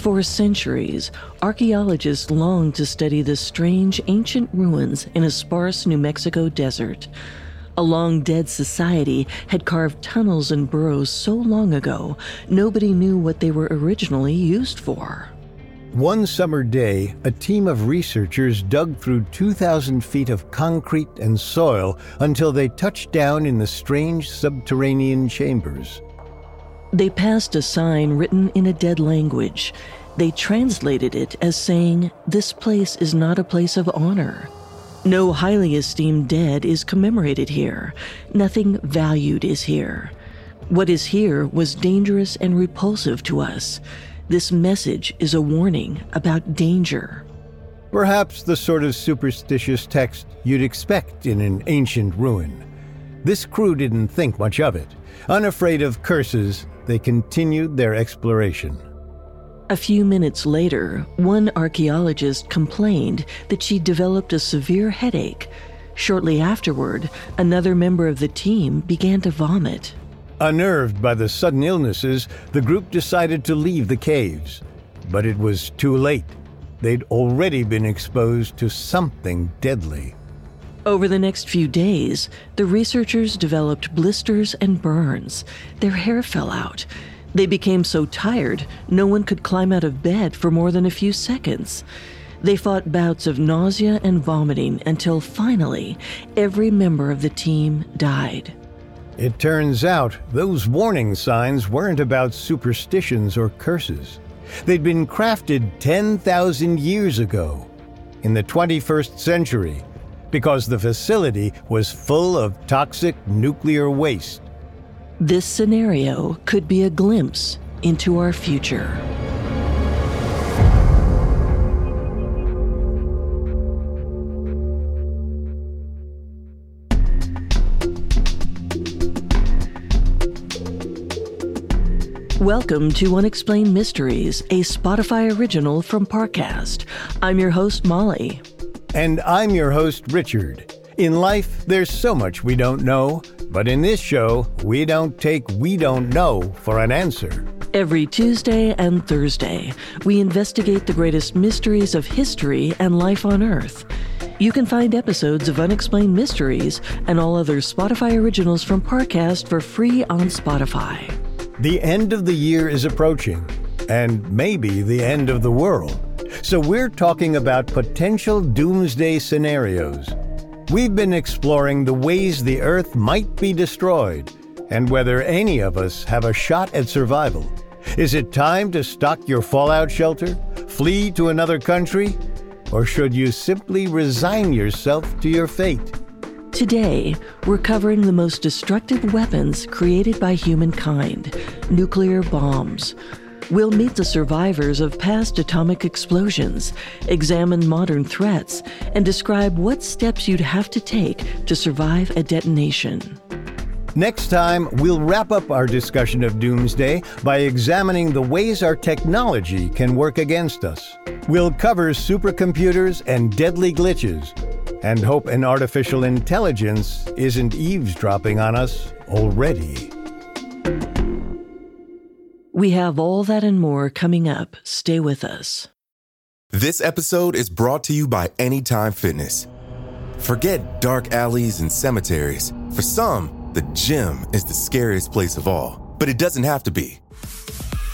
For centuries, archaeologists longed to study the strange ancient ruins in a sparse New Mexico desert. A long dead society had carved tunnels and burrows so long ago, nobody knew what they were originally used for. One summer day, a team of researchers dug through 2,000 feet of concrete and soil until they touched down in the strange subterranean chambers. They passed a sign written in a dead language. They translated it as saying, This place is not a place of honor. No highly esteemed dead is commemorated here. Nothing valued is here. What is here was dangerous and repulsive to us. This message is a warning about danger. Perhaps the sort of superstitious text you'd expect in an ancient ruin. This crew didn't think much of it. Unafraid of curses, they continued their exploration. A few minutes later, one archaeologist complained that she developed a severe headache. Shortly afterward, another member of the team began to vomit. Unnerved by the sudden illnesses, the group decided to leave the caves. But it was too late. They'd already been exposed to something deadly. Over the next few days, the researchers developed blisters and burns. Their hair fell out. They became so tired, no one could climb out of bed for more than a few seconds. They fought bouts of nausea and vomiting until finally, every member of the team died. It turns out those warning signs weren't about superstitions or curses. They'd been crafted 10,000 years ago, in the 21st century, because the facility was full of toxic nuclear waste. This scenario could be a glimpse into our future. Welcome to Unexplained Mysteries, a Spotify original from Parcast. I'm your host, Molly. And I'm your host, Richard. In life, there's so much we don't know, but in this show, we don't take we don't know for an answer. Every Tuesday and Thursday, we investigate the greatest mysteries of history and life on Earth. You can find episodes of Unexplained Mysteries and all other Spotify originals from Parcast for free on Spotify. The end of the year is approaching, and maybe the end of the world. So we're talking about potential doomsday scenarios. We've been exploring the ways the Earth might be destroyed and whether any of us have a shot at survival. Is it time to stock your fallout shelter, flee to another country, or should you simply resign yourself to your fate? Today, we're covering the most destructive weapons created by humankind nuclear bombs. We'll meet the survivors of past atomic explosions, examine modern threats, and describe what steps you'd have to take to survive a detonation. Next time, we'll wrap up our discussion of doomsday by examining the ways our technology can work against us. We'll cover supercomputers and deadly glitches and hope an artificial intelligence isn't eavesdropping on us already. We have all that and more coming up. Stay with us. This episode is brought to you by Anytime Fitness. Forget dark alleys and cemeteries. For some, the gym is the scariest place of all, but it doesn't have to be.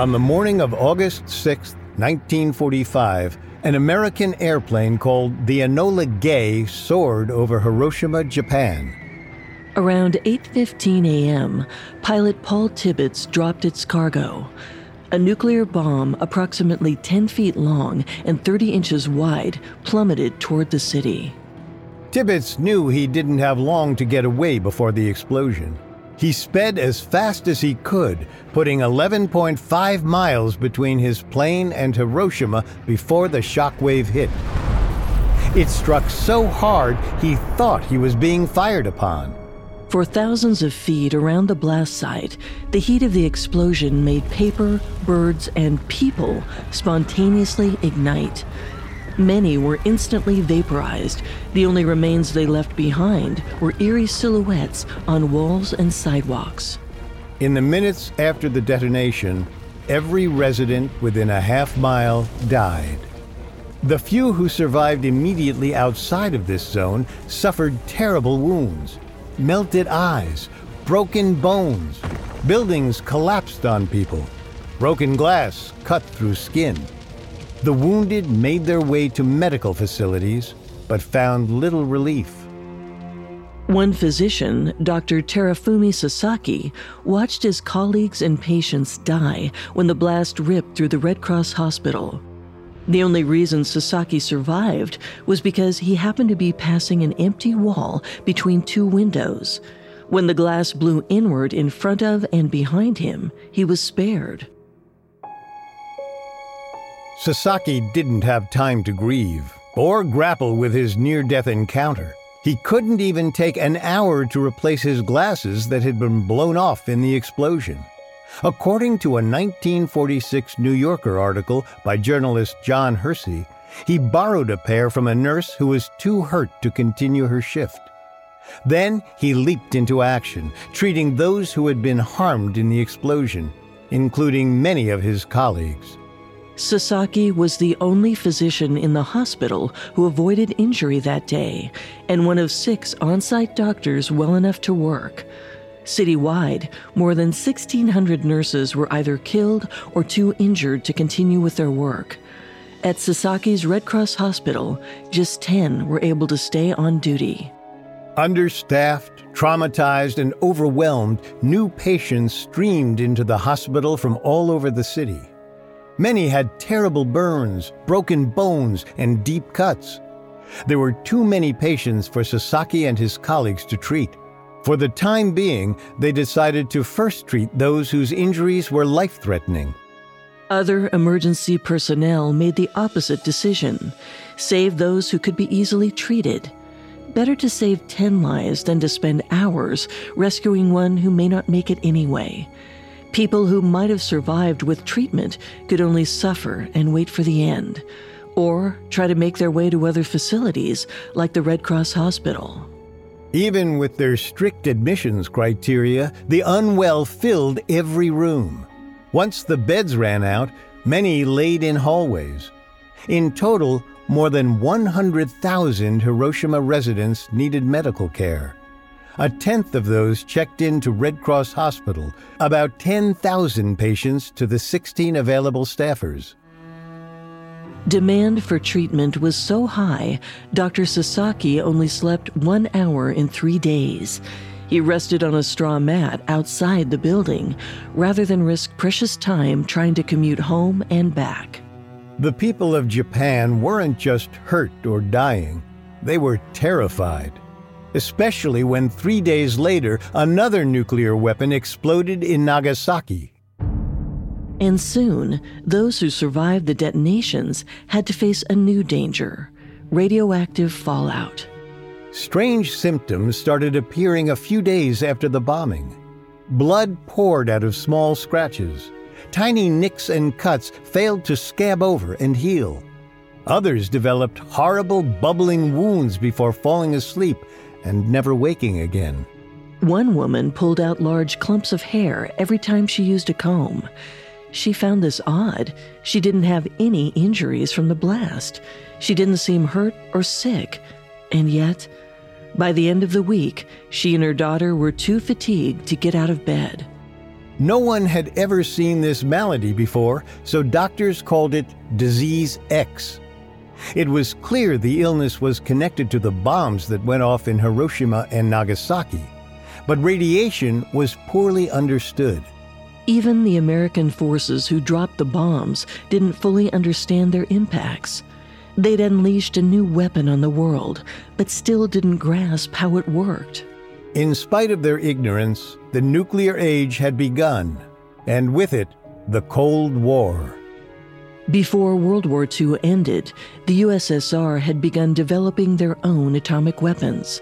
On the morning of August 6, 1945, an American airplane called the Enola Gay soared over Hiroshima, Japan. Around 8:15 a.m., pilot Paul Tibbets dropped its cargo. A nuclear bomb approximately 10 feet long and 30 inches wide plummeted toward the city. Tibbets knew he didn't have long to get away before the explosion. He sped as fast as he could, putting 11.5 miles between his plane and Hiroshima before the shockwave hit. It struck so hard he thought he was being fired upon. For thousands of feet around the blast site, the heat of the explosion made paper, birds, and people spontaneously ignite. Many were instantly vaporized. The only remains they left behind were eerie silhouettes on walls and sidewalks. In the minutes after the detonation, every resident within a half mile died. The few who survived immediately outside of this zone suffered terrible wounds melted eyes, broken bones. Buildings collapsed on people. Broken glass cut through skin. The wounded made their way to medical facilities, but found little relief. One physician, Dr. Terufumi Sasaki, watched his colleagues and patients die when the blast ripped through the Red Cross hospital. The only reason Sasaki survived was because he happened to be passing an empty wall between two windows. When the glass blew inward in front of and behind him, he was spared. Sasaki didn't have time to grieve or grapple with his near death encounter. He couldn't even take an hour to replace his glasses that had been blown off in the explosion. According to a 1946 New Yorker article by journalist John Hersey, he borrowed a pair from a nurse who was too hurt to continue her shift. Then he leaped into action, treating those who had been harmed in the explosion, including many of his colleagues. Sasaki was the only physician in the hospital who avoided injury that day, and one of six on site doctors well enough to work. Citywide, more than 1,600 nurses were either killed or too injured to continue with their work. At Sasaki's Red Cross Hospital, just 10 were able to stay on duty. Understaffed, traumatized, and overwhelmed, new patients streamed into the hospital from all over the city. Many had terrible burns, broken bones, and deep cuts. There were too many patients for Sasaki and his colleagues to treat. For the time being, they decided to first treat those whose injuries were life threatening. Other emergency personnel made the opposite decision save those who could be easily treated. Better to save 10 lives than to spend hours rescuing one who may not make it anyway. People who might have survived with treatment could only suffer and wait for the end, or try to make their way to other facilities like the Red Cross Hospital. Even with their strict admissions criteria, the unwell filled every room. Once the beds ran out, many laid in hallways. In total, more than 100,000 Hiroshima residents needed medical care. A tenth of those checked into Red Cross Hospital, about 10,000 patients to the 16 available staffers. Demand for treatment was so high, Dr. Sasaki only slept one hour in three days. He rested on a straw mat outside the building rather than risk precious time trying to commute home and back. The people of Japan weren't just hurt or dying, they were terrified. Especially when three days later, another nuclear weapon exploded in Nagasaki. And soon, those who survived the detonations had to face a new danger radioactive fallout. Strange symptoms started appearing a few days after the bombing. Blood poured out of small scratches. Tiny nicks and cuts failed to scab over and heal. Others developed horrible bubbling wounds before falling asleep, and never waking again. One woman pulled out large clumps of hair every time she used a comb. She found this odd. She didn't have any injuries from the blast. She didn't seem hurt or sick. And yet, by the end of the week, she and her daughter were too fatigued to get out of bed. No one had ever seen this malady before, so doctors called it Disease X. It was clear the illness was connected to the bombs that went off in Hiroshima and Nagasaki, but radiation was poorly understood. Even the American forces who dropped the bombs didn't fully understand their impacts. They'd unleashed a new weapon on the world, but still didn't grasp how it worked. In spite of their ignorance, the nuclear age had begun, and with it, the Cold War. Before World War II ended, the USSR had begun developing their own atomic weapons.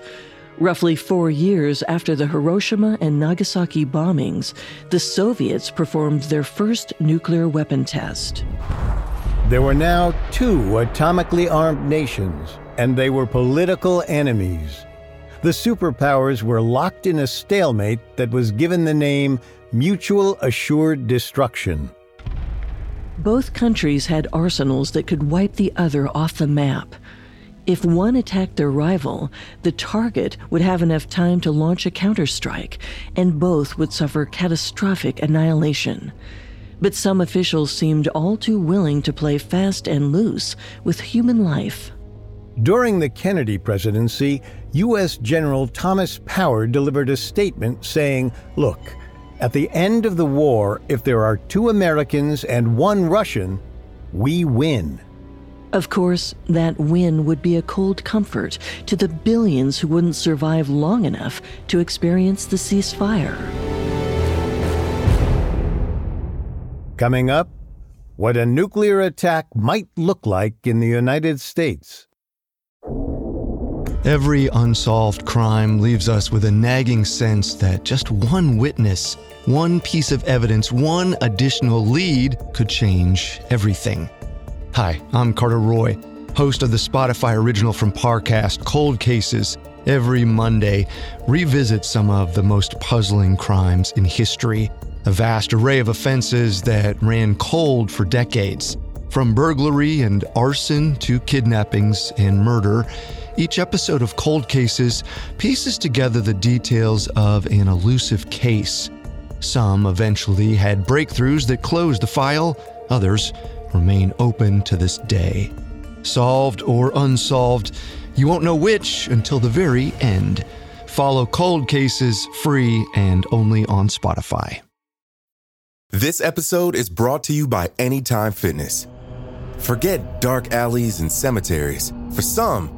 Roughly four years after the Hiroshima and Nagasaki bombings, the Soviets performed their first nuclear weapon test. There were now two atomically armed nations, and they were political enemies. The superpowers were locked in a stalemate that was given the name Mutual Assured Destruction. Both countries had arsenals that could wipe the other off the map. If one attacked their rival, the target would have enough time to launch a counterstrike, and both would suffer catastrophic annihilation. But some officials seemed all too willing to play fast and loose with human life. During the Kennedy presidency, U.S. General Thomas Power delivered a statement saying, Look, at the end of the war, if there are two Americans and one Russian, we win. Of course, that win would be a cold comfort to the billions who wouldn't survive long enough to experience the ceasefire. Coming up, what a nuclear attack might look like in the United States. Every unsolved crime leaves us with a nagging sense that just one witness, one piece of evidence, one additional lead could change everything. Hi, I'm Carter Roy, host of the Spotify original from Parcast, Cold Cases. Every Monday, revisit some of the most puzzling crimes in history a vast array of offenses that ran cold for decades. From burglary and arson to kidnappings and murder, each episode of Cold Cases pieces together the details of an elusive case. Some eventually had breakthroughs that closed the file, others remain open to this day. Solved or unsolved, you won't know which until the very end. Follow Cold Cases free and only on Spotify. This episode is brought to you by Anytime Fitness. Forget dark alleys and cemeteries. For some,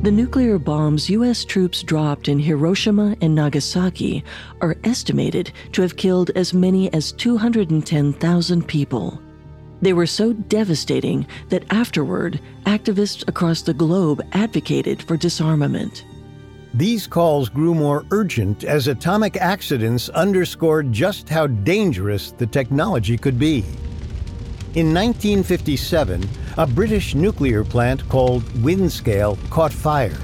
The nuclear bombs U.S. troops dropped in Hiroshima and Nagasaki are estimated to have killed as many as 210,000 people. They were so devastating that afterward, activists across the globe advocated for disarmament. These calls grew more urgent as atomic accidents underscored just how dangerous the technology could be. In 1957, a British nuclear plant called Windscale caught fire.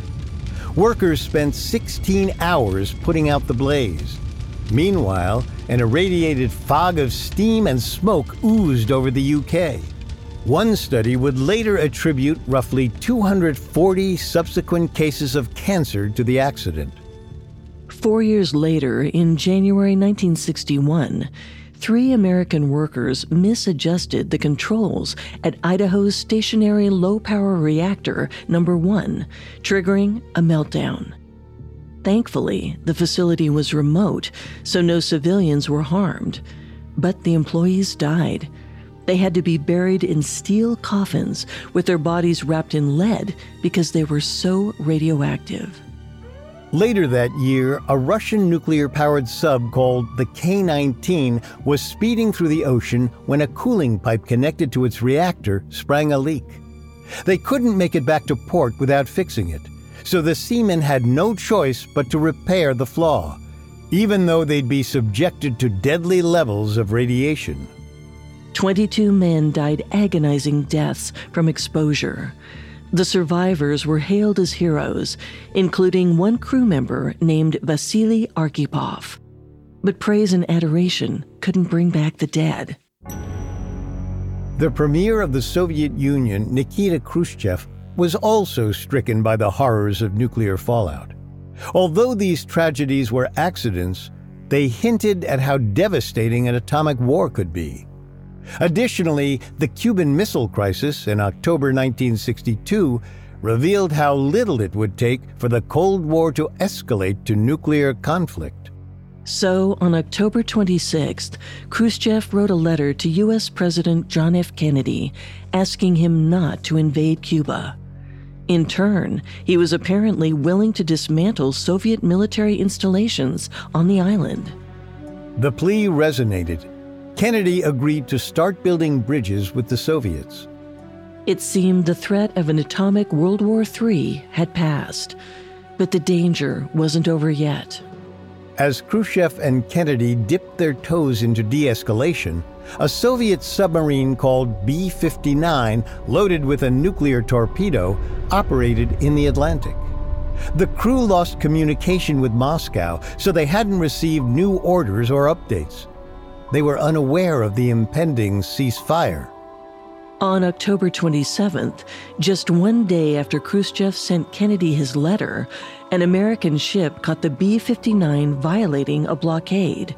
Workers spent 16 hours putting out the blaze. Meanwhile, an irradiated fog of steam and smoke oozed over the UK. One study would later attribute roughly 240 subsequent cases of cancer to the accident. Four years later, in January 1961, three American workers misadjusted the controls at Idaho's stationary low power reactor number one, triggering a meltdown. Thankfully, the facility was remote, so no civilians were harmed, but the employees died. They had to be buried in steel coffins with their bodies wrapped in lead because they were so radioactive. Later that year, a Russian nuclear powered sub called the K 19 was speeding through the ocean when a cooling pipe connected to its reactor sprang a leak. They couldn't make it back to port without fixing it, so the seamen had no choice but to repair the flaw, even though they'd be subjected to deadly levels of radiation. 22 men died agonizing deaths from exposure. The survivors were hailed as heroes, including one crew member named Vasily Arkhipov. But praise and adoration couldn't bring back the dead. The premier of the Soviet Union, Nikita Khrushchev, was also stricken by the horrors of nuclear fallout. Although these tragedies were accidents, they hinted at how devastating an atomic war could be. Additionally, the Cuban Missile Crisis in October 1962 revealed how little it would take for the Cold War to escalate to nuclear conflict. So, on October 26th, Khrushchev wrote a letter to U.S. President John F. Kennedy asking him not to invade Cuba. In turn, he was apparently willing to dismantle Soviet military installations on the island. The plea resonated. Kennedy agreed to start building bridges with the Soviets. It seemed the threat of an atomic World War III had passed, but the danger wasn't over yet. As Khrushchev and Kennedy dipped their toes into de escalation, a Soviet submarine called B 59, loaded with a nuclear torpedo, operated in the Atlantic. The crew lost communication with Moscow, so they hadn't received new orders or updates. They were unaware of the impending ceasefire. On October 27th, just one day after Khrushchev sent Kennedy his letter, an American ship caught the B 59 violating a blockade.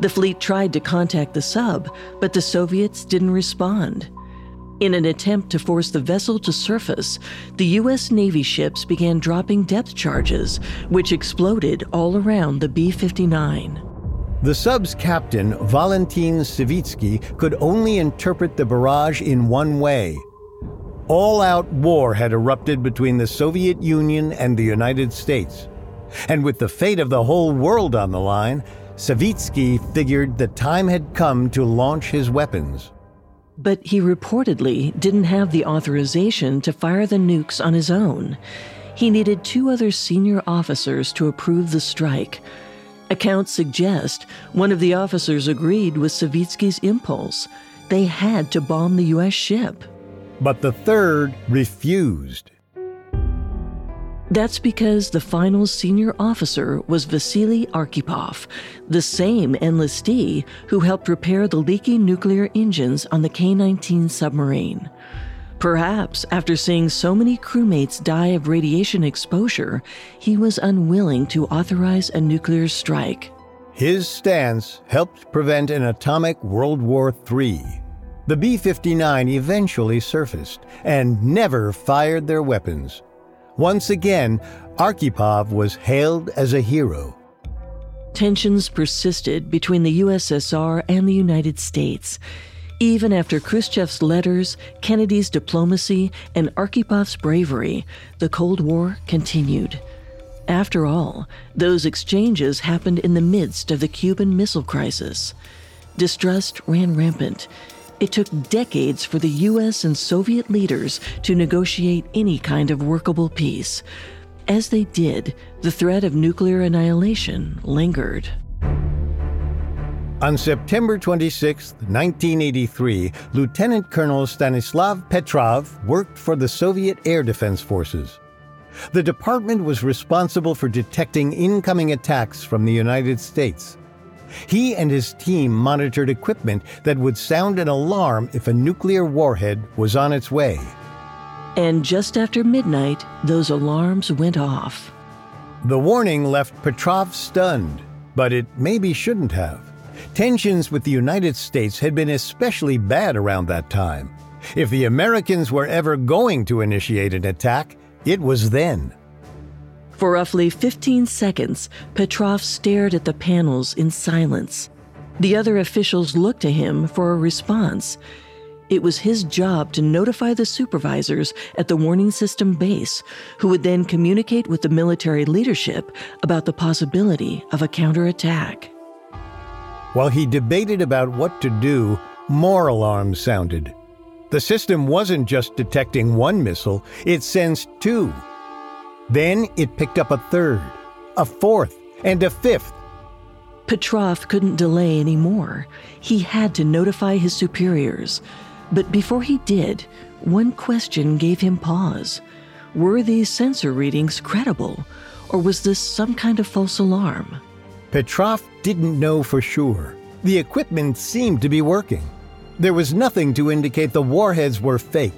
The fleet tried to contact the sub, but the Soviets didn't respond. In an attempt to force the vessel to surface, the U.S. Navy ships began dropping depth charges, which exploded all around the B 59. The sub's captain, Valentin Savitsky, could only interpret the barrage in one way. All out war had erupted between the Soviet Union and the United States. And with the fate of the whole world on the line, Savitsky figured the time had come to launch his weapons. But he reportedly didn't have the authorization to fire the nukes on his own. He needed two other senior officers to approve the strike. Accounts suggest one of the officers agreed with Savitsky's impulse. They had to bomb the U.S. ship. But the third refused. That's because the final senior officer was Vasily Arkhipov, the same enlistee who helped repair the leaky nuclear engines on the K 19 submarine. Perhaps after seeing so many crewmates die of radiation exposure, he was unwilling to authorize a nuclear strike. His stance helped prevent an atomic World War III. The B 59 eventually surfaced and never fired their weapons. Once again, Arkhipov was hailed as a hero. Tensions persisted between the USSR and the United States. Even after Khrushchev's letters, Kennedy's diplomacy, and Arkhipov's bravery, the Cold War continued. After all, those exchanges happened in the midst of the Cuban Missile Crisis. Distrust ran rampant, it took decades for the US and Soviet leaders to negotiate any kind of workable peace. As they did, the threat of nuclear annihilation lingered. On September 26, 1983, Lieutenant Colonel Stanislav Petrov worked for the Soviet Air Defense Forces. The department was responsible for detecting incoming attacks from the United States. He and his team monitored equipment that would sound an alarm if a nuclear warhead was on its way. And just after midnight, those alarms went off. The warning left Petrov stunned, but it maybe shouldn't have. Tensions with the United States had been especially bad around that time. If the Americans were ever going to initiate an attack, it was then. For roughly 15 seconds, Petrov stared at the panels in silence. The other officials looked to him for a response. It was his job to notify the supervisors at the warning system base, who would then communicate with the military leadership about the possibility of a counterattack. While he debated about what to do, more alarms sounded. The system wasn't just detecting one missile, it sensed two. Then it picked up a third, a fourth, and a fifth. Petrov couldn't delay anymore. He had to notify his superiors. But before he did, one question gave him pause. Were these sensor readings credible, or was this some kind of false alarm? Petrov didn't know for sure. The equipment seemed to be working. There was nothing to indicate the warheads were fake.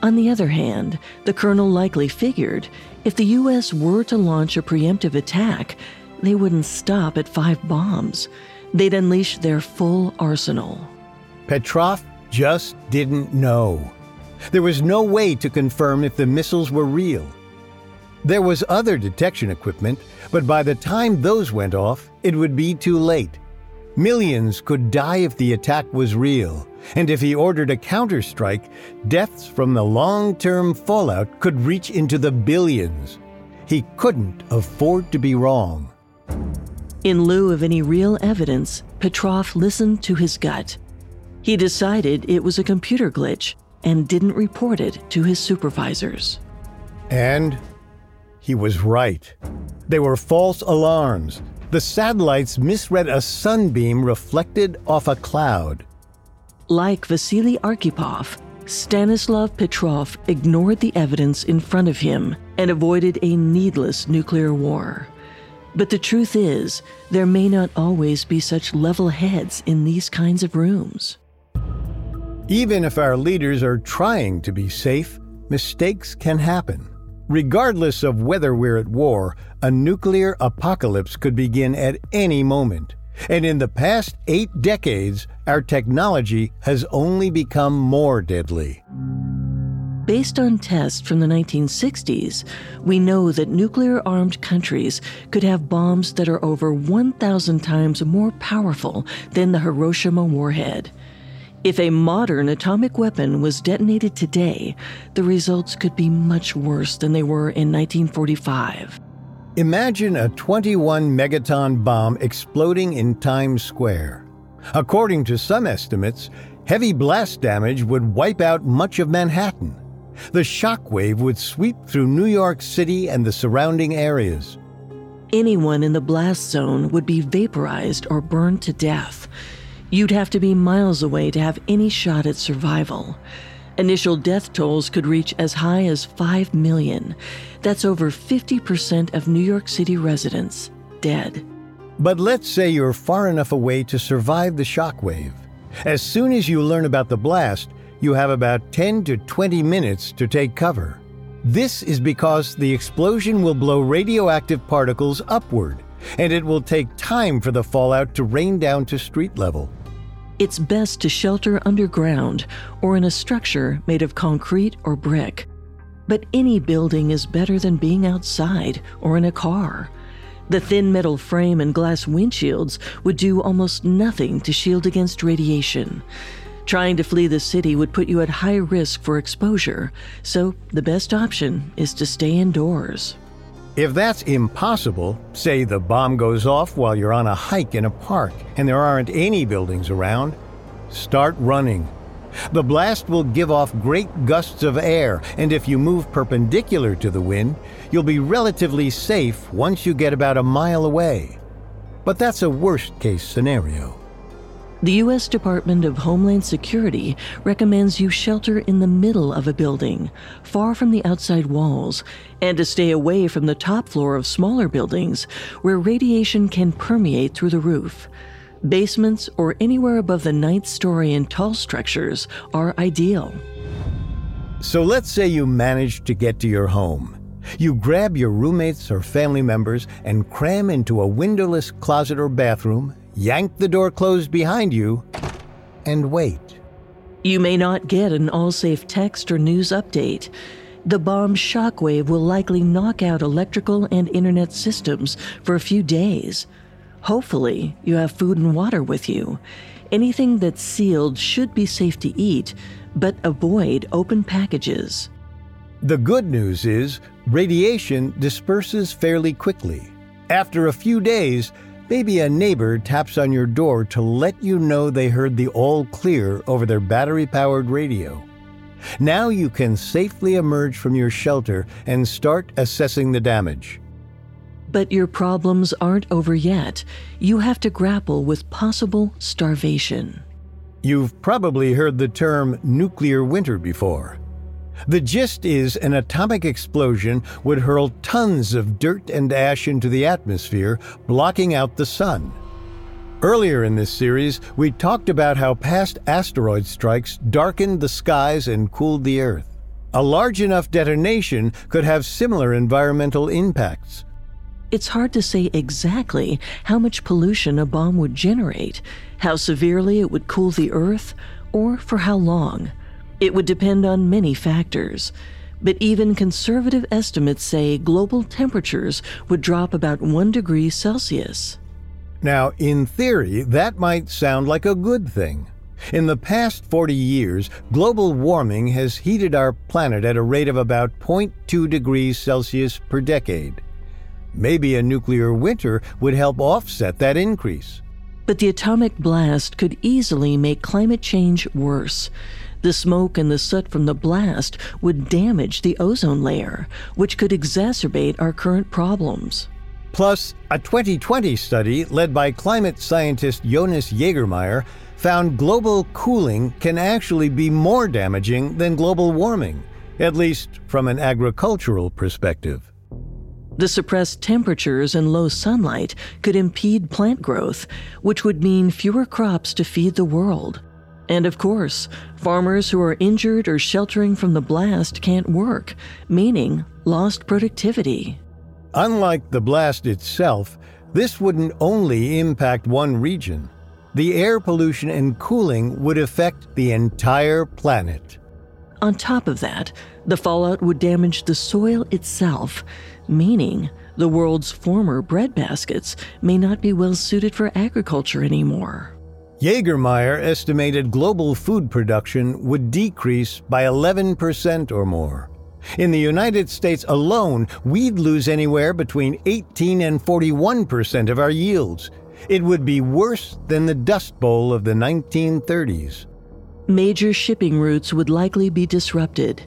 On the other hand, the colonel likely figured if the U.S. were to launch a preemptive attack, they wouldn't stop at five bombs. They'd unleash their full arsenal. Petrov just didn't know. There was no way to confirm if the missiles were real. There was other detection equipment, but by the time those went off, it would be too late. Millions could die if the attack was real, and if he ordered a counterstrike, deaths from the long term fallout could reach into the billions. He couldn't afford to be wrong. In lieu of any real evidence, Petrov listened to his gut. He decided it was a computer glitch and didn't report it to his supervisors. And he was right. They were false alarms. The satellites misread a sunbeam reflected off a cloud. Like Vasily Arkhipov, Stanislav Petrov ignored the evidence in front of him and avoided a needless nuclear war. But the truth is, there may not always be such level heads in these kinds of rooms. Even if our leaders are trying to be safe, mistakes can happen. Regardless of whether we're at war, a nuclear apocalypse could begin at any moment. And in the past eight decades, our technology has only become more deadly. Based on tests from the 1960s, we know that nuclear armed countries could have bombs that are over 1,000 times more powerful than the Hiroshima warhead. If a modern atomic weapon was detonated today, the results could be much worse than they were in 1945. Imagine a 21 megaton bomb exploding in Times Square. According to some estimates, heavy blast damage would wipe out much of Manhattan. The shockwave would sweep through New York City and the surrounding areas. Anyone in the blast zone would be vaporized or burned to death. You'd have to be miles away to have any shot at survival. Initial death tolls could reach as high as 5 million. That's over 50% of New York City residents dead. But let's say you're far enough away to survive the shockwave. As soon as you learn about the blast, you have about 10 to 20 minutes to take cover. This is because the explosion will blow radioactive particles upward, and it will take time for the fallout to rain down to street level it's best to shelter underground or in a structure made of concrete or brick. But any building is better than being outside or in a car. The thin metal frame and glass windshields would do almost nothing to shield against radiation. Trying to flee the city would put you at high risk for exposure, so the best option is to stay indoors. If that's impossible, say the bomb goes off while you're on a hike in a park and there aren't any buildings around, start running. The blast will give off great gusts of air, and if you move perpendicular to the wind, you'll be relatively safe once you get about a mile away. But that's a worst case scenario. The U.S. Department of Homeland Security recommends you shelter in the middle of a building, far from the outside walls, and to stay away from the top floor of smaller buildings where radiation can permeate through the roof. Basements or anywhere above the ninth story in tall structures are ideal. So let's say you manage to get to your home. You grab your roommates or family members and cram into a windowless closet or bathroom yank the door closed behind you, and wait. You may not get an all safe text or news update. The bomb's shockwave will likely knock out electrical and internet systems for a few days. Hopefully, you have food and water with you. Anything that's sealed should be safe to eat, but avoid open packages. The good news is radiation disperses fairly quickly. After a few days, maybe a neighbor taps on your door to let you know they heard the all clear over their battery powered radio. Now you can safely emerge from your shelter and start assessing the damage. But your problems aren't over yet. You have to grapple with possible starvation. You've probably heard the term nuclear winter before. The gist is an atomic explosion would hurl tons of dirt and ash into the atmosphere, blocking out the sun. Earlier in this series, we talked about how past asteroid strikes darkened the skies and cooled the Earth. A large enough detonation could have similar environmental impacts. It's hard to say exactly how much pollution a bomb would generate, how severely it would cool the Earth, or for how long. It would depend on many factors. But even conservative estimates say global temperatures would drop about 1 degree Celsius. Now, in theory, that might sound like a good thing. In the past 40 years, global warming has heated our planet at a rate of about 0.2 degrees Celsius per decade. Maybe a nuclear winter would help offset that increase. But the atomic blast could easily make climate change worse. The smoke and the soot from the blast would damage the ozone layer, which could exacerbate our current problems. Plus, a 2020 study led by climate scientist Jonas Jägermeyr found global cooling can actually be more damaging than global warming, at least from an agricultural perspective. The suppressed temperatures and low sunlight could impede plant growth, which would mean fewer crops to feed the world. And of course, farmers who are injured or sheltering from the blast can't work, meaning lost productivity. Unlike the blast itself, this wouldn't only impact one region. The air pollution and cooling would affect the entire planet. On top of that, the fallout would damage the soil itself, meaning the world's former bread baskets may not be well suited for agriculture anymore. Jägermeyr estimated global food production would decrease by 11% or more. In the United States alone, we'd lose anywhere between 18 and 41% of our yields. It would be worse than the Dust Bowl of the 1930s. Major shipping routes would likely be disrupted.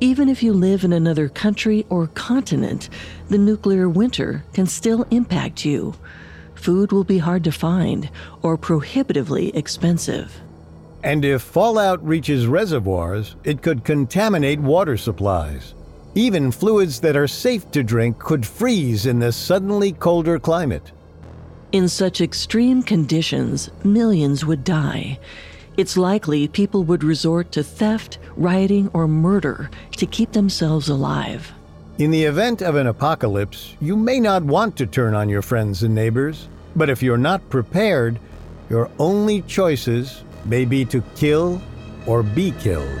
Even if you live in another country or continent, the nuclear winter can still impact you food will be hard to find or prohibitively expensive. And if fallout reaches reservoirs, it could contaminate water supplies. Even fluids that are safe to drink could freeze in the suddenly colder climate. In such extreme conditions, millions would die. It's likely people would resort to theft, rioting, or murder to keep themselves alive. In the event of an apocalypse, you may not want to turn on your friends and neighbors, but if you're not prepared, your only choices may be to kill or be killed.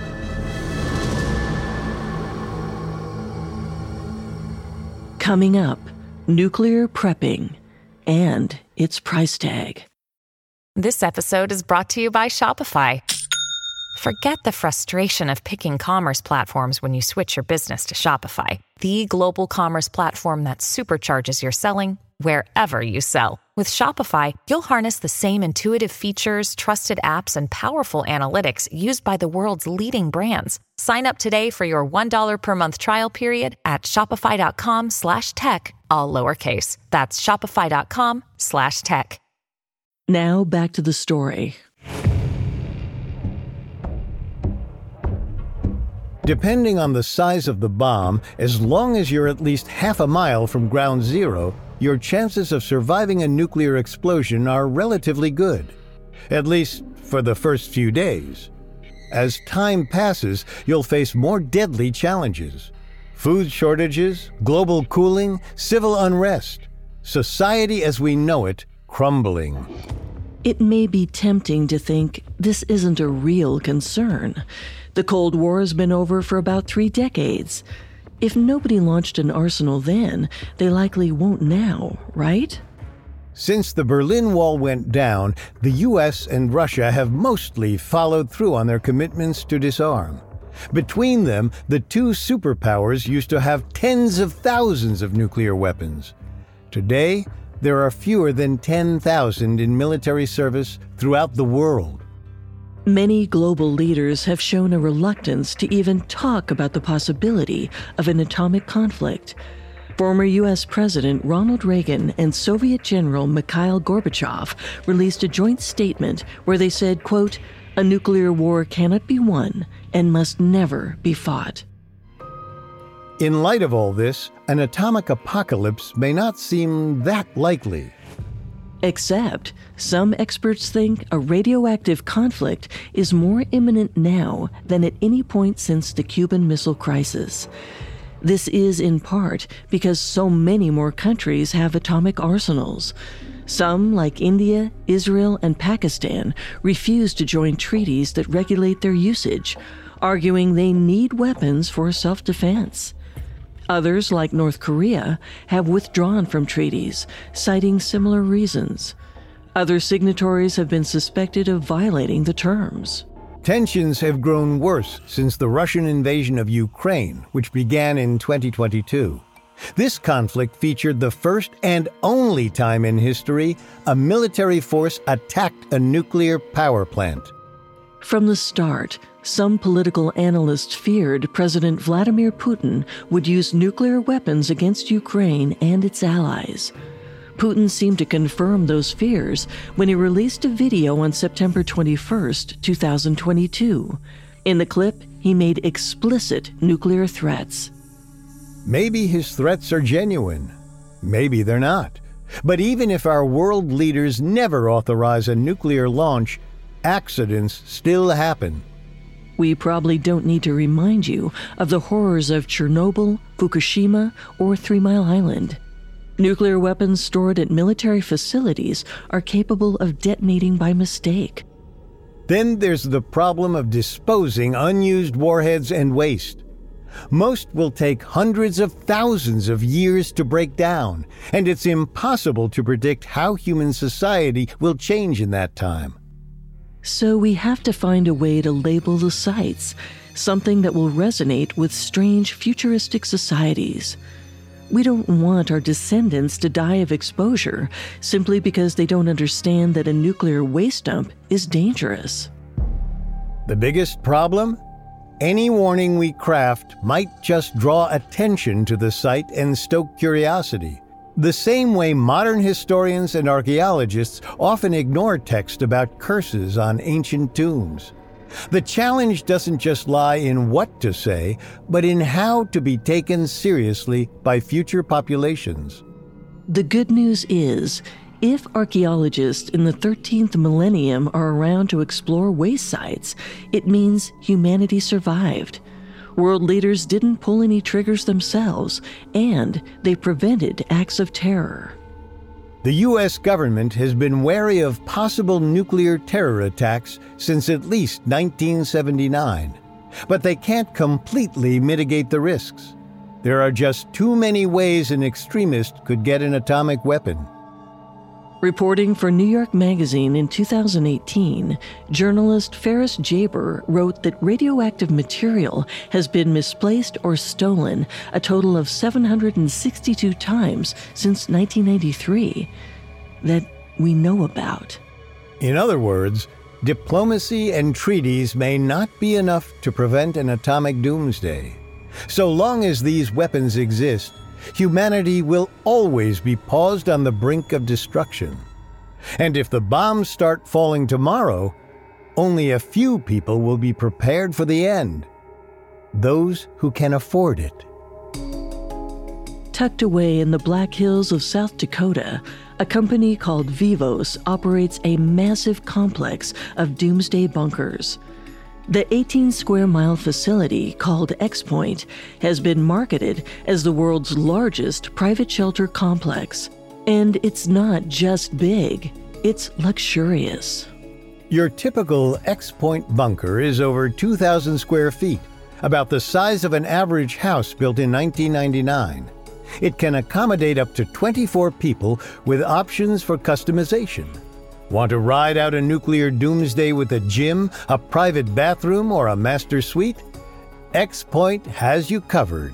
Coming up, nuclear prepping and its price tag. This episode is brought to you by Shopify. Forget the frustration of picking commerce platforms when you switch your business to Shopify, the global commerce platform that supercharges your selling wherever you sell. With Shopify, you'll harness the same intuitive features, trusted apps, and powerful analytics used by the world's leading brands. Sign up today for your $1 per month trial period at shopify.com slash tech, all lowercase. That's shopify.com slash tech. Now back to the story. Depending on the size of the bomb, as long as you're at least half a mile from ground zero, your chances of surviving a nuclear explosion are relatively good, at least for the first few days. As time passes, you'll face more deadly challenges food shortages, global cooling, civil unrest, society as we know it crumbling. It may be tempting to think this isn't a real concern. The Cold War has been over for about three decades. If nobody launched an arsenal then, they likely won't now, right? Since the Berlin Wall went down, the US and Russia have mostly followed through on their commitments to disarm. Between them, the two superpowers used to have tens of thousands of nuclear weapons. Today, there are fewer than 10,000 in military service throughout the world. Many global leaders have shown a reluctance to even talk about the possibility of an atomic conflict. Former U.S. President Ronald Reagan and Soviet General Mikhail Gorbachev released a joint statement where they said, quote, a nuclear war cannot be won and must never be fought. In light of all this, an atomic apocalypse may not seem that likely. Except, some experts think a radioactive conflict is more imminent now than at any point since the Cuban Missile Crisis. This is in part because so many more countries have atomic arsenals. Some, like India, Israel, and Pakistan, refuse to join treaties that regulate their usage, arguing they need weapons for self defense. Others, like North Korea, have withdrawn from treaties, citing similar reasons. Other signatories have been suspected of violating the terms. Tensions have grown worse since the Russian invasion of Ukraine, which began in 2022. This conflict featured the first and only time in history a military force attacked a nuclear power plant. From the start, some political analysts feared President Vladimir Putin would use nuclear weapons against Ukraine and its allies. Putin seemed to confirm those fears when he released a video on September 21, 2022. In the clip, he made explicit nuclear threats. Maybe his threats are genuine. Maybe they're not. But even if our world leaders never authorize a nuclear launch, accidents still happen. We probably don't need to remind you of the horrors of Chernobyl, Fukushima, or Three Mile Island. Nuclear weapons stored at military facilities are capable of detonating by mistake. Then there's the problem of disposing unused warheads and waste. Most will take hundreds of thousands of years to break down, and it's impossible to predict how human society will change in that time. So we have to find a way to label the sites, something that will resonate with strange futuristic societies. We don't want our descendants to die of exposure simply because they don't understand that a nuclear waste dump is dangerous. The biggest problem? Any warning we craft might just draw attention to the site and stoke curiosity. The same way modern historians and archaeologists often ignore text about curses on ancient tombs. The challenge doesn't just lie in what to say, but in how to be taken seriously by future populations. The good news is, if archaeologists in the 13th millennium are around to explore waste sites, it means humanity survived. World leaders didn't pull any triggers themselves, and they prevented acts of terror. The U.S. government has been wary of possible nuclear terror attacks since at least 1979, but they can't completely mitigate the risks. There are just too many ways an extremist could get an atomic weapon. Reporting for New York Magazine in 2018, journalist Ferris Jabr wrote that radioactive material has been misplaced or stolen a total of 762 times since 1993 that we know about. In other words, diplomacy and treaties may not be enough to prevent an atomic doomsday. So long as these weapons exist, humanity will always be paused on the brink of destruction. And if the bombs start falling tomorrow, only a few people will be prepared for the end those who can afford it. Tucked away in the Black Hills of South Dakota, a company called Vivos operates a massive complex of doomsday bunkers. The 18 square mile facility, called X Point, has been marketed as the world's largest private shelter complex. And it's not just big, it's luxurious. Your typical X Point bunker is over 2,000 square feet, about the size of an average house built in 1999. It can accommodate up to 24 people with options for customization. Want to ride out a nuclear doomsday with a gym, a private bathroom, or a master suite? X Point has you covered.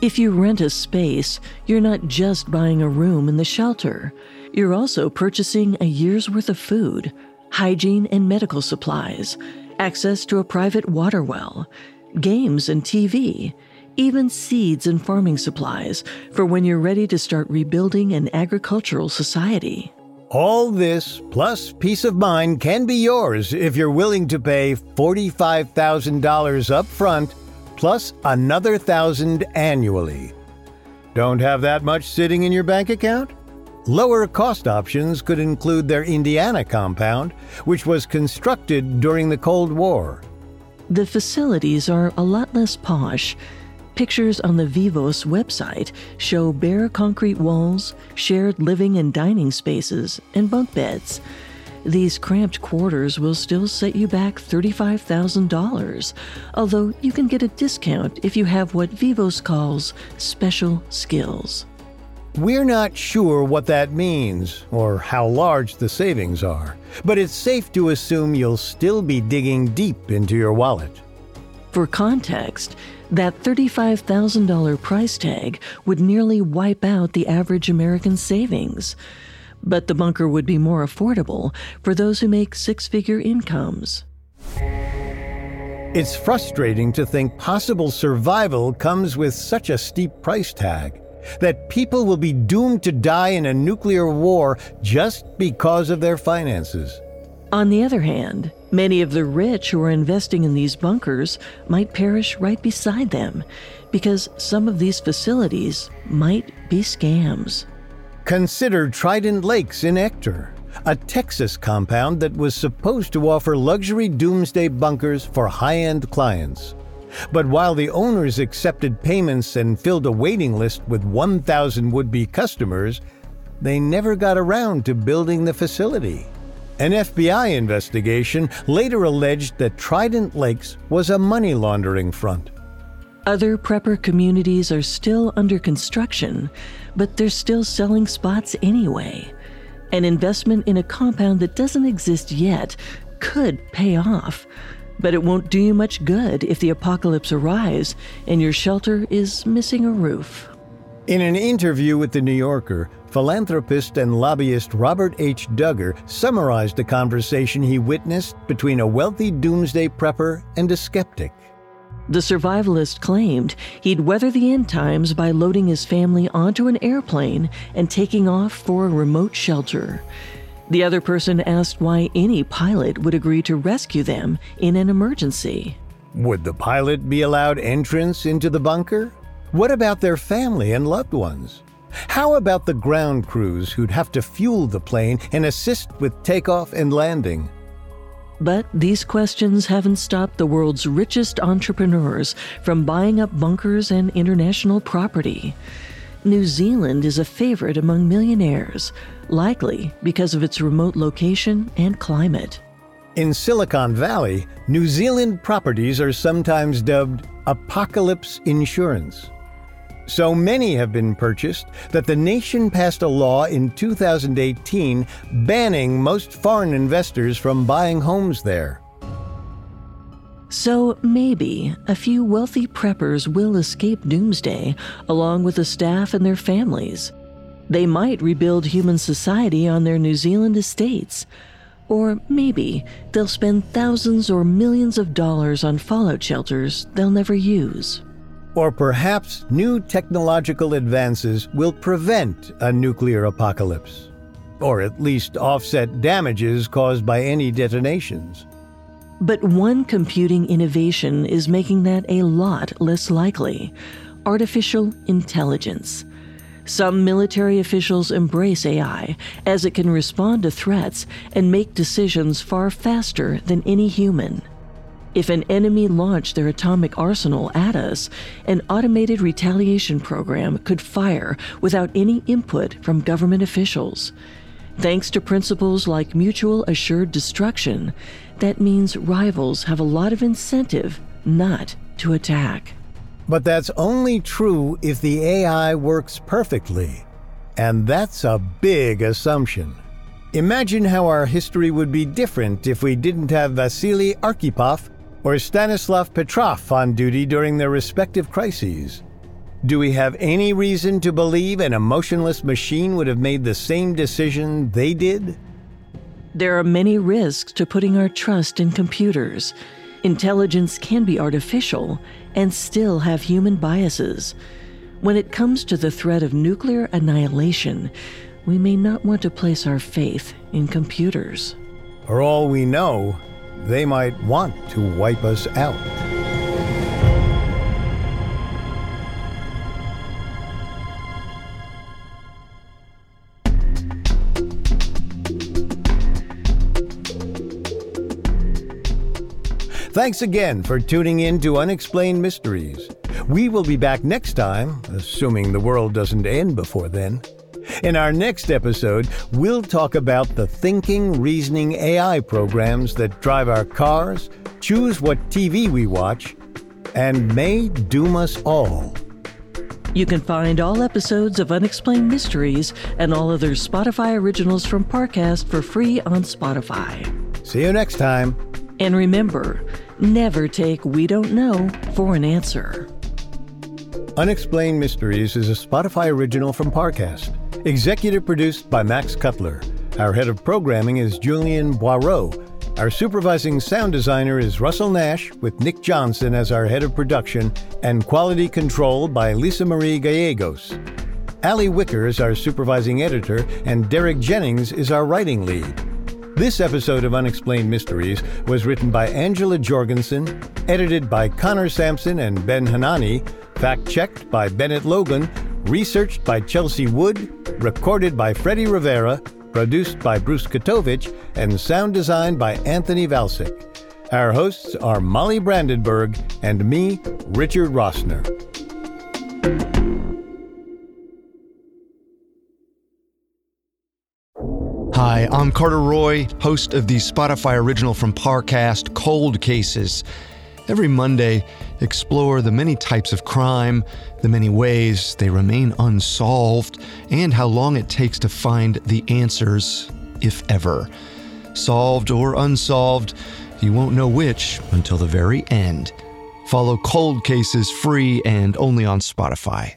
If you rent a space, you're not just buying a room in the shelter. You're also purchasing a year's worth of food, hygiene and medical supplies, access to a private water well, games and TV, even seeds and farming supplies for when you're ready to start rebuilding an agricultural society. All this plus peace of mind can be yours if you're willing to pay $45,000 up front plus another thousand annually. Don't have that much sitting in your bank account? Lower cost options could include their Indiana compound, which was constructed during the Cold War. The facilities are a lot less posh. Pictures on the Vivos website show bare concrete walls, shared living and dining spaces, and bunk beds. These cramped quarters will still set you back $35,000, although you can get a discount if you have what Vivos calls special skills. We're not sure what that means or how large the savings are, but it's safe to assume you'll still be digging deep into your wallet. For context, that $35,000 price tag would nearly wipe out the average American savings. But the bunker would be more affordable for those who make six figure incomes. It's frustrating to think possible survival comes with such a steep price tag that people will be doomed to die in a nuclear war just because of their finances. On the other hand, many of the rich who are investing in these bunkers might perish right beside them because some of these facilities might be scams. Consider Trident Lakes in Ector, a Texas compound that was supposed to offer luxury doomsday bunkers for high end clients. But while the owners accepted payments and filled a waiting list with 1,000 would be customers, they never got around to building the facility. An FBI investigation later alleged that Trident Lakes was a money laundering front. Other prepper communities are still under construction, but they're still selling spots anyway. An investment in a compound that doesn't exist yet could pay off, but it won't do you much good if the apocalypse arrives and your shelter is missing a roof. In an interview with The New Yorker, philanthropist and lobbyist Robert H. Dugger summarized a conversation he witnessed between a wealthy doomsday prepper and a skeptic. The survivalist claimed he'd weather the end times by loading his family onto an airplane and taking off for a remote shelter. The other person asked why any pilot would agree to rescue them in an emergency. Would the pilot be allowed entrance into the bunker? What about their family and loved ones? How about the ground crews who'd have to fuel the plane and assist with takeoff and landing? But these questions haven't stopped the world's richest entrepreneurs from buying up bunkers and international property. New Zealand is a favorite among millionaires, likely because of its remote location and climate. In Silicon Valley, New Zealand properties are sometimes dubbed apocalypse insurance. So many have been purchased that the nation passed a law in 2018 banning most foreign investors from buying homes there. So maybe a few wealthy preppers will escape doomsday along with the staff and their families. They might rebuild human society on their New Zealand estates. Or maybe they'll spend thousands or millions of dollars on fallout shelters they'll never use. Or perhaps new technological advances will prevent a nuclear apocalypse, or at least offset damages caused by any detonations. But one computing innovation is making that a lot less likely artificial intelligence. Some military officials embrace AI as it can respond to threats and make decisions far faster than any human. If an enemy launched their atomic arsenal at us, an automated retaliation program could fire without any input from government officials. Thanks to principles like mutual assured destruction, that means rivals have a lot of incentive not to attack. But that's only true if the AI works perfectly. And that's a big assumption. Imagine how our history would be different if we didn't have Vasily Arkhipov or Stanislav Petrov on duty during their respective crises. Do we have any reason to believe an emotionless machine would have made the same decision they did? There are many risks to putting our trust in computers. Intelligence can be artificial and still have human biases. When it comes to the threat of nuclear annihilation, we may not want to place our faith in computers. For all we know, they might want to wipe us out. Thanks again for tuning in to Unexplained Mysteries. We will be back next time, assuming the world doesn't end before then. In our next episode, we'll talk about the thinking, reasoning AI programs that drive our cars, choose what TV we watch, and may doom us all. You can find all episodes of Unexplained Mysteries and all other Spotify originals from Parcast for free on Spotify. See you next time. And remember, never take We Don't Know for an answer. Unexplained Mysteries is a Spotify original from Parcast. Executive produced by Max Cutler. Our head of programming is Julian Boireau. Our supervising sound designer is Russell Nash, with Nick Johnson as our head of production, and quality control by Lisa Marie Gallegos. Ali Wicker is our supervising editor, and Derek Jennings is our writing lead. This episode of Unexplained Mysteries was written by Angela Jorgensen, edited by Connor Sampson and Ben Hanani, fact checked by Bennett Logan, researched by Chelsea Wood, recorded by Freddie Rivera, produced by Bruce Katovich, and sound designed by Anthony Valsic. Our hosts are Molly Brandenburg and me, Richard Rossner. Hi, I'm Carter Roy, host of the Spotify original from Parcast, Cold Cases. Every Monday, explore the many types of crime, the many ways they remain unsolved, and how long it takes to find the answers, if ever. Solved or unsolved, you won't know which until the very end. Follow Cold Cases free and only on Spotify.